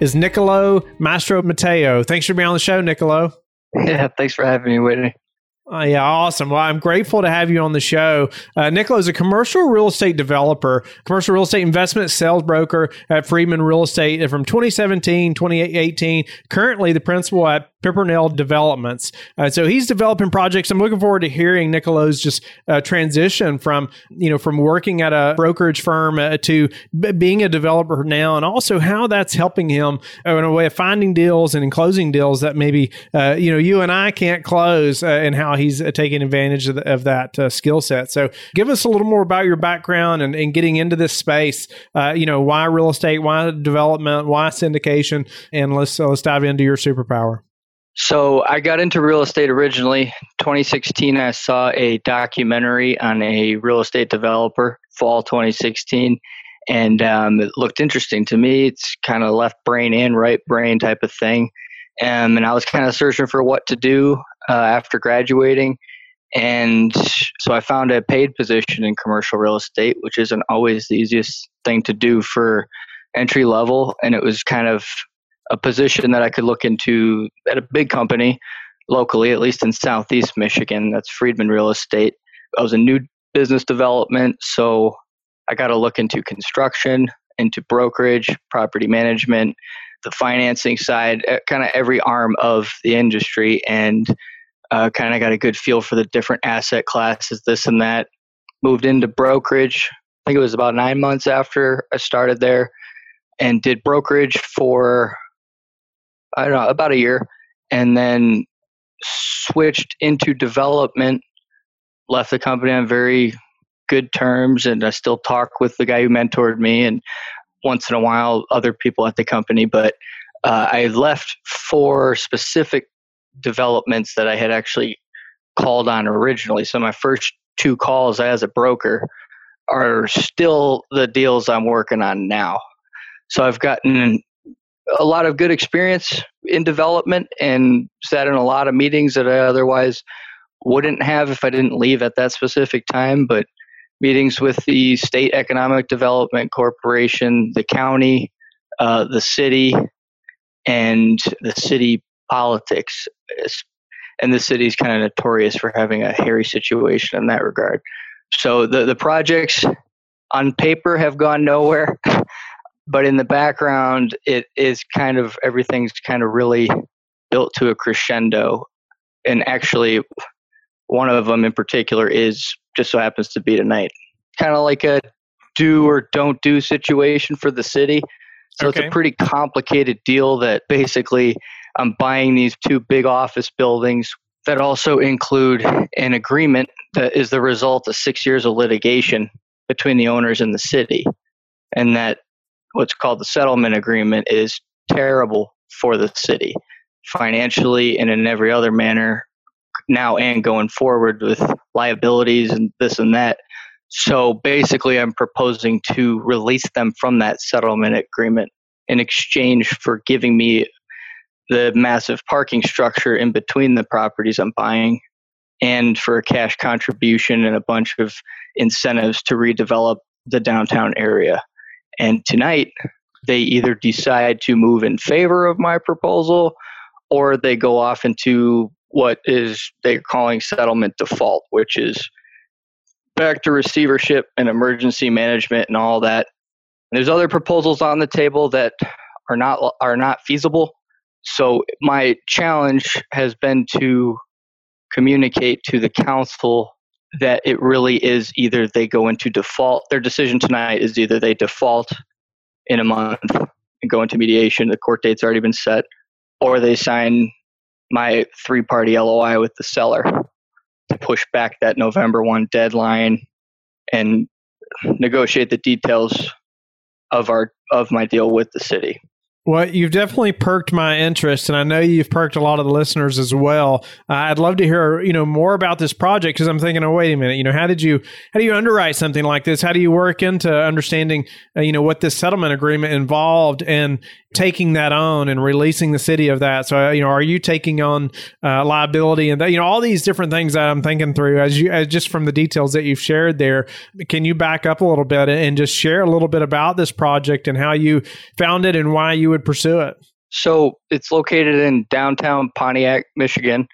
is Nicolo Mastro Matteo. Thanks for being on the show, Niccolo. Yeah, thanks for having me, Whitney. Uh, yeah, awesome. Well, I'm grateful to have you on the show. Uh, Niccolo is a commercial real estate developer, commercial real estate investment sales broker at Friedman Real Estate and from 2017, 2018. Currently, the principal at Pimpernel Developments. Uh, so he's developing projects. I'm looking forward to hearing Niccolo's just uh, transition from you know from working at a brokerage firm uh, to b- being a developer now, and also how that's helping him uh, in a way of finding deals and in closing deals that maybe uh, you know you and I can't close, uh, and how he's taking advantage of, the, of that skill set. So give us a little more about your background and, and getting into this space. you know why real estate, why development, why syndication, and let's let's dive into your superpower. So I got into real estate originally. 2016, I saw a documentary on a real estate developer, fall 2016, and um, it looked interesting to me. It's kind of left brain and right brain type of thing. Um, and I was kind of searching for what to do uh, after graduating. And so I found a paid position in commercial real estate, which isn't always the easiest thing to do for entry level. And it was kind of a position that I could look into at a big company locally, at least in Southeast Michigan. That's Friedman Real Estate. I was a new business development, so I got to look into construction, into brokerage, property management, the financing side, eh, kind of every arm of the industry, and uh, kind of got a good feel for the different asset classes, this and that. Moved into brokerage. I think it was about nine months after I started there, and did brokerage for I don't know, about a year, and then switched into development. Left the company on very good terms, and I still talk with the guy who mentored me, and once in a while other people at the company. But uh, I left for specific developments that I had actually called on originally. So my first two calls as a broker are still the deals I'm working on now. So I've gotten a lot of good experience in development and sat in a lot of meetings that I otherwise wouldn't have if I didn't leave at that specific time. But meetings with the State Economic Development Corporation, the county, uh, the city, and the city politics. And the city is kind of notorious for having a hairy situation in that regard. So the, the projects on paper have gone nowhere. but in the background it is kind of everything's kind of really built to a crescendo and actually one of them in particular is just so happens to be tonight kind of like a do or don't do situation for the city so okay. it's a pretty complicated deal that basically i'm buying these two big office buildings that also include an agreement that is the result of six years of litigation between the owners and the city and that what's called the settlement agreement is terrible for the city financially and in every other manner now and going forward with liabilities and this and that. So basically, I'm proposing to release them from that settlement agreement in exchange for giving me the massive parking structure in between the properties I'm buying and for a cash contribution and a bunch of incentives to redevelop the downtown area. And tonight, they either decide to move in favor of my proposal or they go off into what is they're calling settlement default, which is back to receivership and emergency management and all that. And there's other proposals on the table that are not are not feasible. So my challenge has been to communicate to the council that it really is either they go into default. Their decision tonight is either they default in a month and go into mediation. The court date's already been set, or they sign my three party LOI with the seller to push back that November 1 deadline and negotiate the details of our of my deal with the city. Well, you've definitely perked my interest, and I know you've perked a lot of the listeners as well. Uh, I'd love to hear, you know, more about this project because I'm thinking, oh, wait a minute, you know, how did you how do you underwrite something like this? How do you work into understanding, uh, you know, what this settlement agreement involved and taking that on and releasing the city of that? So, uh, you know, are you taking on uh, liability and that, you know, all these different things that I'm thinking through as you as just from the details that you've shared there. Can you back up a little bit and just share a little bit about this project and how you found it and why you would pursue it? So it's located in downtown Pontiac, Michigan.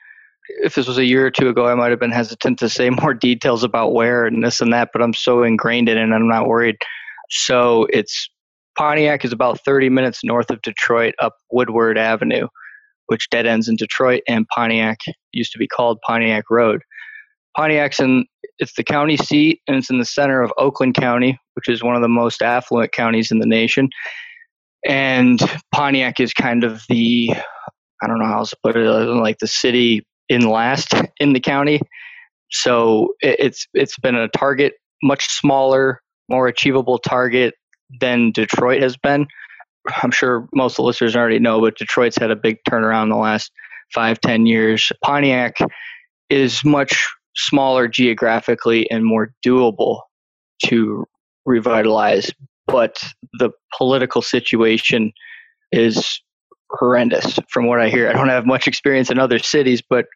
If this was a year or two ago, I might have been hesitant to say more details about where and this and that, but I'm so ingrained in it, I'm not worried. So it's Pontiac is about 30 minutes north of Detroit up Woodward Avenue, which dead ends in Detroit, and Pontiac used to be called Pontiac Road. Pontiac's in it's the county seat and it's in the center of Oakland County, which is one of the most affluent counties in the nation and Pontiac is kind of the I don't know how else to put it like the city in last in the county. So it's it's been a target much smaller, more achievable target than Detroit has been. I'm sure most of the listeners already know, but Detroit's had a big turnaround in the last five, ten years. Pontiac is much smaller geographically and more doable to revitalize but the political situation is horrendous from what I hear. I don't have much experience in other cities, but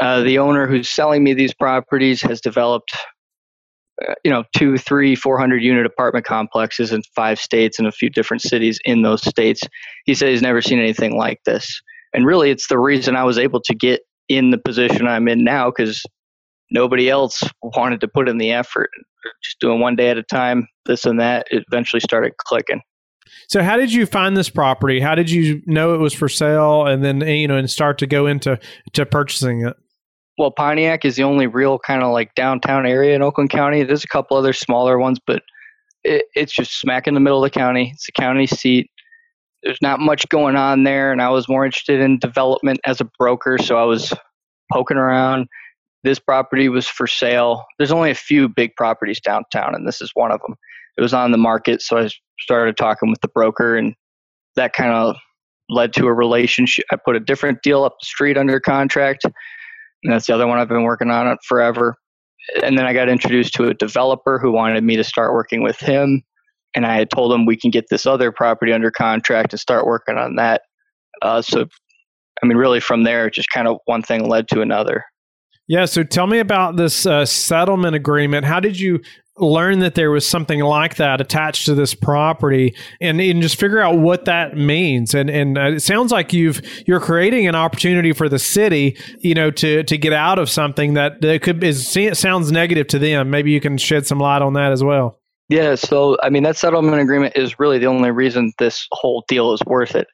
uh, the owner who's selling me these properties has developed, uh, you know, two, three, four hundred unit apartment complexes in five states and a few different cities in those states. He said he's never seen anything like this, and really, it's the reason I was able to get in the position I'm in now because nobody else wanted to put in the effort. Just doing one day at a time, this and that. It eventually started clicking. So, how did you find this property? How did you know it was for sale, and then you know, and start to go into to purchasing it? Well, Pontiac is the only real kind of like downtown area in Oakland County. There's a couple other smaller ones, but it, it's just smack in the middle of the county. It's the county seat. There's not much going on there, and I was more interested in development as a broker, so I was poking around this property was for sale. There's only a few big properties downtown, and this is one of them. It was on the market, so I started talking with the broker, and that kind of led to a relationship. I put a different deal up the street under contract, and that's the other one I've been working on it forever. And then I got introduced to a developer who wanted me to start working with him, and I had told him we can get this other property under contract and start working on that. Uh, so, I mean, really, from there, just kind of one thing led to another. Yeah. So tell me about this uh, settlement agreement. How did you learn that there was something like that attached to this property and, and just figure out what that means and and uh, it sounds like you've you're creating an opportunity for the city you know to to get out of something that, that could is it sounds negative to them maybe you can shed some light on that as well yeah so i mean that settlement agreement is really the only reason this whole deal is worth it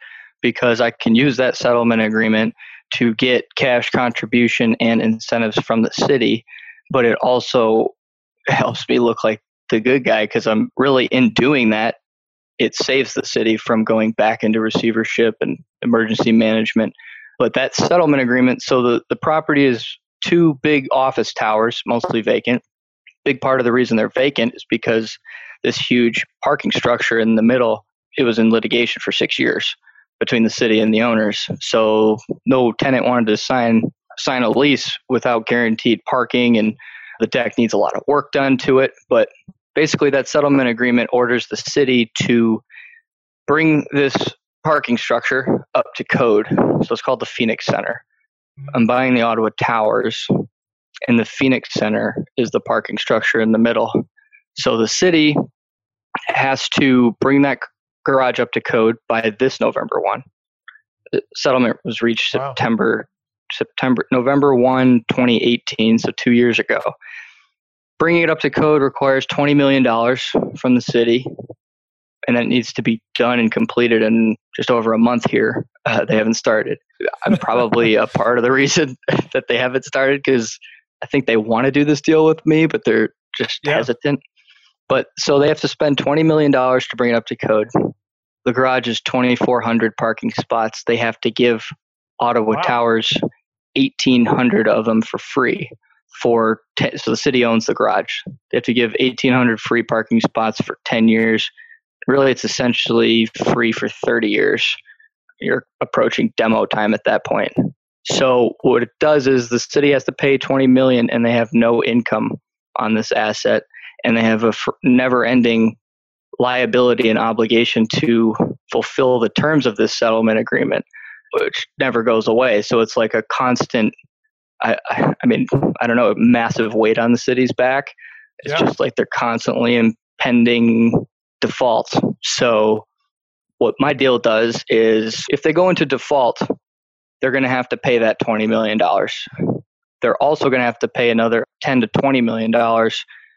because i can use that settlement agreement to get cash contribution and incentives from the city, but it also helps me look like the good guy because I'm really in doing that. It saves the city from going back into receivership and emergency management. But that settlement agreement, so the, the property is two big office towers, mostly vacant. Big part of the reason they're vacant is because this huge parking structure in the middle, it was in litigation for six years between the city and the owners. So no tenant wanted to sign sign a lease without guaranteed parking and the deck needs a lot of work done to it, but basically that settlement agreement orders the city to bring this parking structure up to code. So it's called the Phoenix Center. I'm buying the Ottawa Towers and the Phoenix Center is the parking structure in the middle. So the city has to bring that garage up to code by this November 1. The settlement was reached wow. September September November 1, 2018, so 2 years ago. Bringing it up to code requires 20 million dollars from the city and that needs to be done and completed in just over a month here. Uh, they haven't started. I'm probably a part of the reason that they haven't started because I think they want to do this deal with me, but they're just yeah. hesitant. But so they have to spend $20 million to bring it up to code. The garage is 2,400 parking spots. They have to give Ottawa wow. Towers 1,800 of them for free. For ten, so the city owns the garage. They have to give 1,800 free parking spots for 10 years. really it's essentially free for 30 years. You're approaching demo time at that point. So what it does is the city has to pay 20 million and they have no income on this asset and they have a never ending liability and obligation to fulfill the terms of this settlement agreement which never goes away so it's like a constant I, I mean, I don't know, massive weight on the city's back. It's yeah. just like they're constantly impending defaults. So, what my deal does is if they go into default, they're going to have to pay that $20 million. They're also going to have to pay another 10 to $20 million.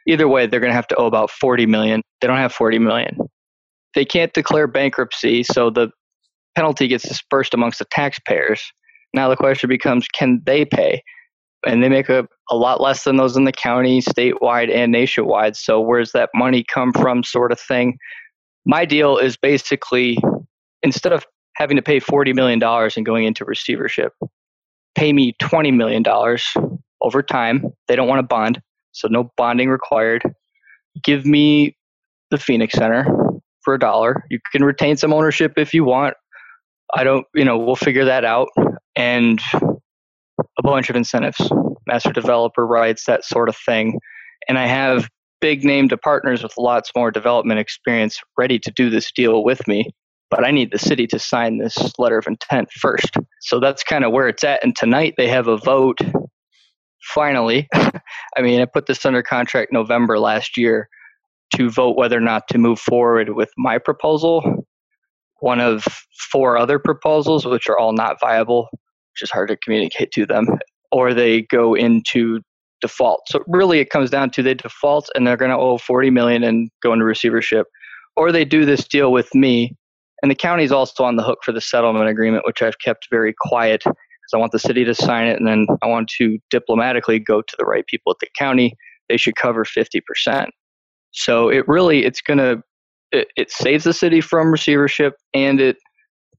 Either way, they're going to have to owe about 40 million. They don't have 40 million. They can't declare bankruptcy, so the penalty gets dispersed amongst the taxpayers. Now the question becomes can they pay? And they make a, a lot less than those in the county, statewide, and nationwide. So where's that money come from, sort of thing? My deal is basically instead of having to pay $40 million and going into receivership, pay me $20 million over time. They don't want to bond, so no bonding required. Give me the Phoenix Center for a dollar. You can retain some ownership if you want. I don't, you know, we'll figure that out and a bunch of incentives, master developer rights, that sort of thing. And I have big name to partners with lots more development experience ready to do this deal with me. But I need the city to sign this letter of intent first. So that's kind of where it's at. And tonight they have a vote. Finally, I mean, I put this under contract November last year to vote whether or not to move forward with my proposal one of four other proposals, which are all not viable, which is hard to communicate to them, or they go into default. So really, it comes down to they default and they're going to owe 40 million and go into receivership, or they do this deal with me, and the county is also on the hook for the settlement agreement, which I've kept very quiet because I want the city to sign it, and then I want to diplomatically go to the right people at the county. They should cover 50%. So it really it's going to it, it saves the city from receivership and it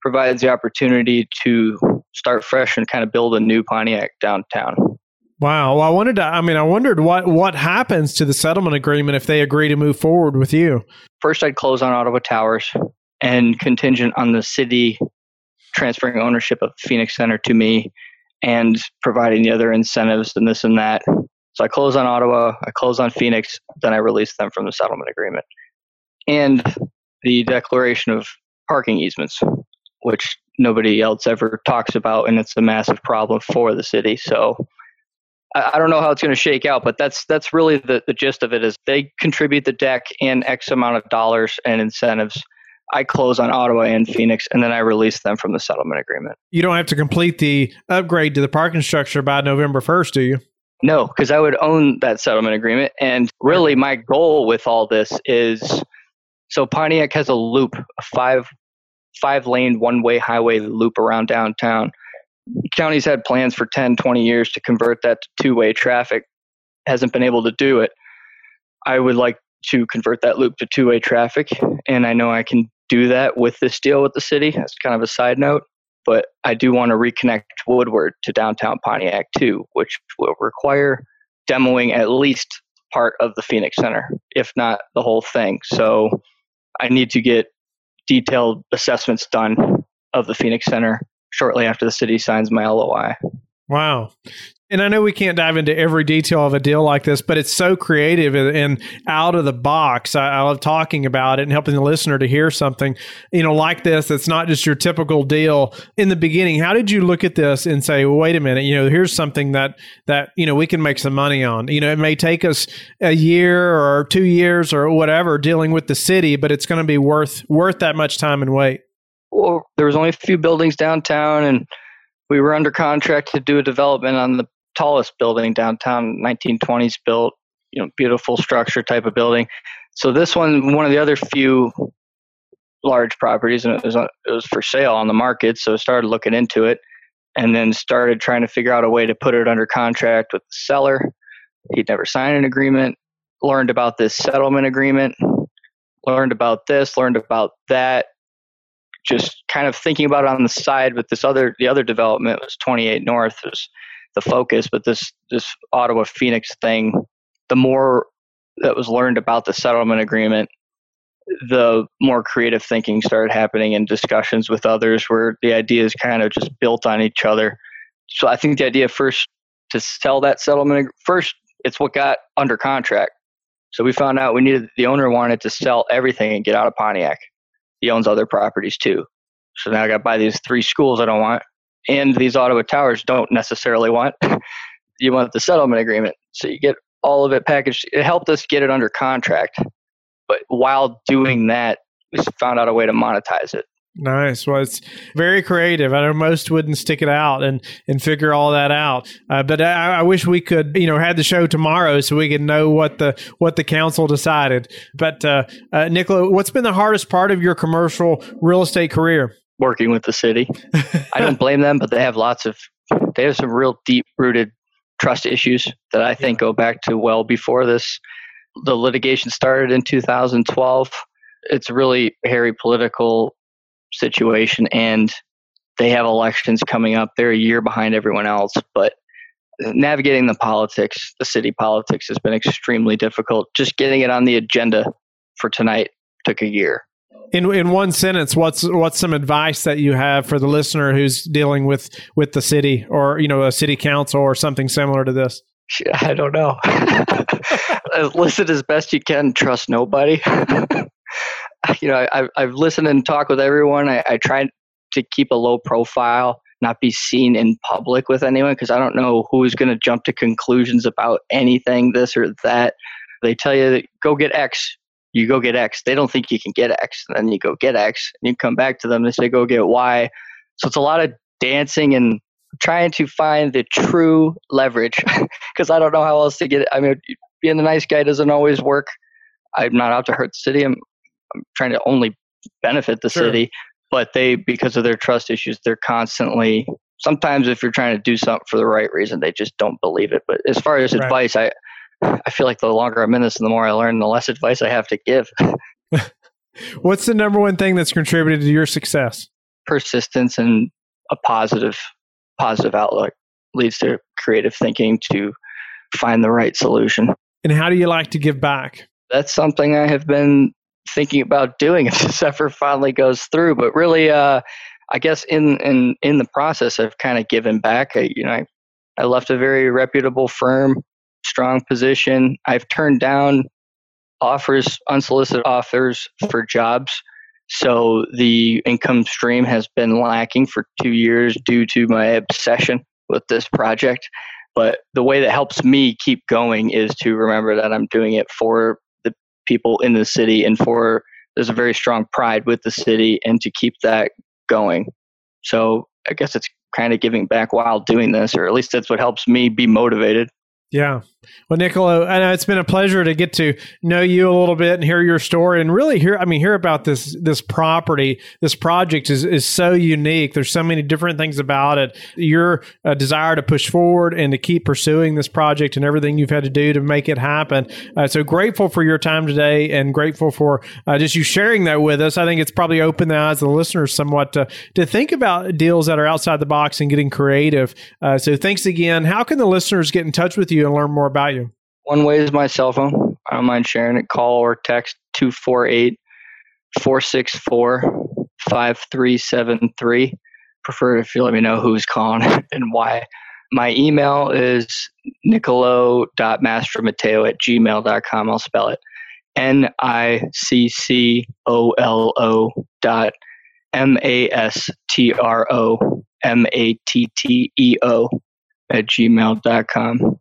provides the opportunity to start fresh and kind of build a new Pontiac downtown. Wow. Well, I wanted to, I mean, I wondered what, what happens to the settlement agreement if they agree to move forward with you. First, I'd close on Ottawa Towers and contingent on the city transferring ownership of Phoenix Center to me and providing the other incentives and this and that. So I close on Ottawa, I close on Phoenix, then I release them from the settlement agreement and the declaration of parking easements, which nobody else ever talks about, and it's a massive problem for the city. So I, I don't know how it's going to shake out, but that's that's really the, the gist of it. Is they contribute the deck and X amount of dollars and incentives. I close on Ottawa and Phoenix, and then I release them from the settlement agreement. You don't have to complete the upgrade to the parking structure by November 1st, do you? No, because I would own that settlement agreement. And really, my goal with all this is so Pontiac has a loop, a five five lane one way highway loop around downtown. county's had plans for 10, 20 years to convert that to two way traffic. Hasn't been able to do it. I would like to convert that loop to two way traffic, and I know I can do that with this deal with the city. That's kind of a side note, but I do want to reconnect Woodward to downtown Pontiac too, which will require demoing at least part of the Phoenix Center, if not the whole thing. So I need to get detailed assessments done of the Phoenix Center shortly after the city signs my LOI. Wow. And I know we can't dive into every detail of a deal like this, but it's so creative and out of the box. I, I, love talking about it and helping the listener to hear something, you know, like this. That's not just your typical deal. In the beginning, how did you look at this and say, well, "Wait a minute, you know, here's something that that you know we can make some money on." You know, it may take us a year or two years or whatever dealing with the city, but it's going to be worth worth that much time and wait. Well, there was only a few buildings downtown and we were under contract to do a development on the tallest building downtown, 1920s built, you know, beautiful structure type of building. So this one, one of the other few large properties, and it was it was for sale on the market. So I started looking into it, and then started trying to figure out a way to put it under contract with the seller. He'd never signed an agreement. Learned about this settlement agreement. Learned about this. Learned about that just kind of thinking about it on the side with this other the other development was 28 north was the focus but this this ottawa phoenix thing the more that was learned about the settlement agreement the more creative thinking started happening in discussions with others where the ideas kind of just built on each other. So I think the idea first to sell that settlement first, it's what got under contract. So we found out we needed the owner wanted to sell everything and get out of Pontiac. He owns other properties too. So now I got to buy these three schools I don't want, and these Ottawa towers don't necessarily want. you want the settlement agreement, so you get all of it packaged. It helped us get it under contract, but while doing that, we found out a way to monetize it. Nice. Well, it's very creative. I know most wouldn't stick it out and and figure all that out. Uh, but I, I, wish we could, you know, had the show tomorrow so we could know what the what the council decided. But uh, uh, Nicola, what's been the hardest part of your commercial real estate career? Working with the city. I don't blame them, but they have lots of they have some real deep rooted trust issues that I think go back to well before this. The litigation started in 2012. It's a really hairy political situation and they have elections coming up. They're a year behind everyone else, but navigating the politics, the city politics has been extremely difficult. Just getting it on the agenda for tonight took a year. In in one sentence, what's what's some advice that you have for the listener who's dealing with with the city or you know a city council or something similar to this? I don't know. Listen as best you can. Trust nobody. you know, I, I've listened and talked with everyone. I, I try to keep a low profile, not be seen in public with anyone because I don't know who's going to jump to conclusions about anything, this or that. They tell you that go get X, you go get X. They don't think you can get X, and then you go get X, and you come back to them. They say go get Y. So it's a lot of dancing and trying to find the true leverage because I don't know how else to get it. I mean, being the nice guy doesn't always work. I'm not out to hurt the city. I'm I'm trying to only benefit the sure. city, but they because of their trust issues, they're constantly. Sometimes, if you're trying to do something for the right reason, they just don't believe it. But as far as right. advice, I I feel like the longer I'm in this, and the more I learn, the less advice I have to give. What's the number one thing that's contributed to your success? Persistence and a positive positive outlook leads to creative thinking to find the right solution. And how do you like to give back? That's something I have been thinking about doing if this effort finally goes through. But really, uh, I guess in in in the process, I've kind of given back. I, you know, I, I left a very reputable firm, strong position. I've turned down offers, unsolicited offers for jobs. So the income stream has been lacking for two years due to my obsession with this project. But the way that helps me keep going is to remember that I'm doing it for the people in the city and for there's a very strong pride with the city and to keep that going. So I guess it's kind of giving back while doing this, or at least that's what helps me be motivated. Yeah. Well, Nicola, I know it's been a pleasure to get to know you a little bit and hear your story and really hear, I mean, hear about this, this property. This project is, is so unique. There's so many different things about it. Your uh, desire to push forward and to keep pursuing this project and everything you've had to do to make it happen. Uh, so grateful for your time today and grateful for uh, just you sharing that with us. I think it's probably opened the eyes of the listeners somewhat to, to think about deals that are outside the box and getting creative. Uh, so thanks again. How can the listeners get in touch with you? You and learn more about you? One way is my cell phone. I don't mind sharing it. Call or text 248 464 5373. Prefer if you let me know who's calling and why. My email is niccolo.mastromatteo at gmail.com. I'll spell it N I C C O L O dot M A S T R O M A T T E O at gmail.com.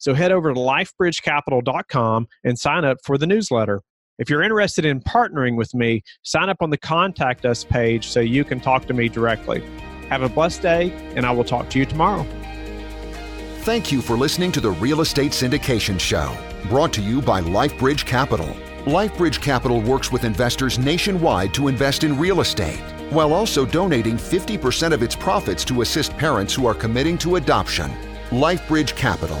So head over to lifebridgecapital.com and sign up for the newsletter. If you're interested in partnering with me, sign up on the Contact Us page so you can talk to me directly. Have a blessed day, and I will talk to you tomorrow. Thank you for listening to the Real Estate Syndication Show, brought to you by LifeBridge Capital. LifeBridge Capital works with investors nationwide to invest in real estate, while also donating 50% of its profits to assist parents who are committing to adoption. LifeBridge Capital,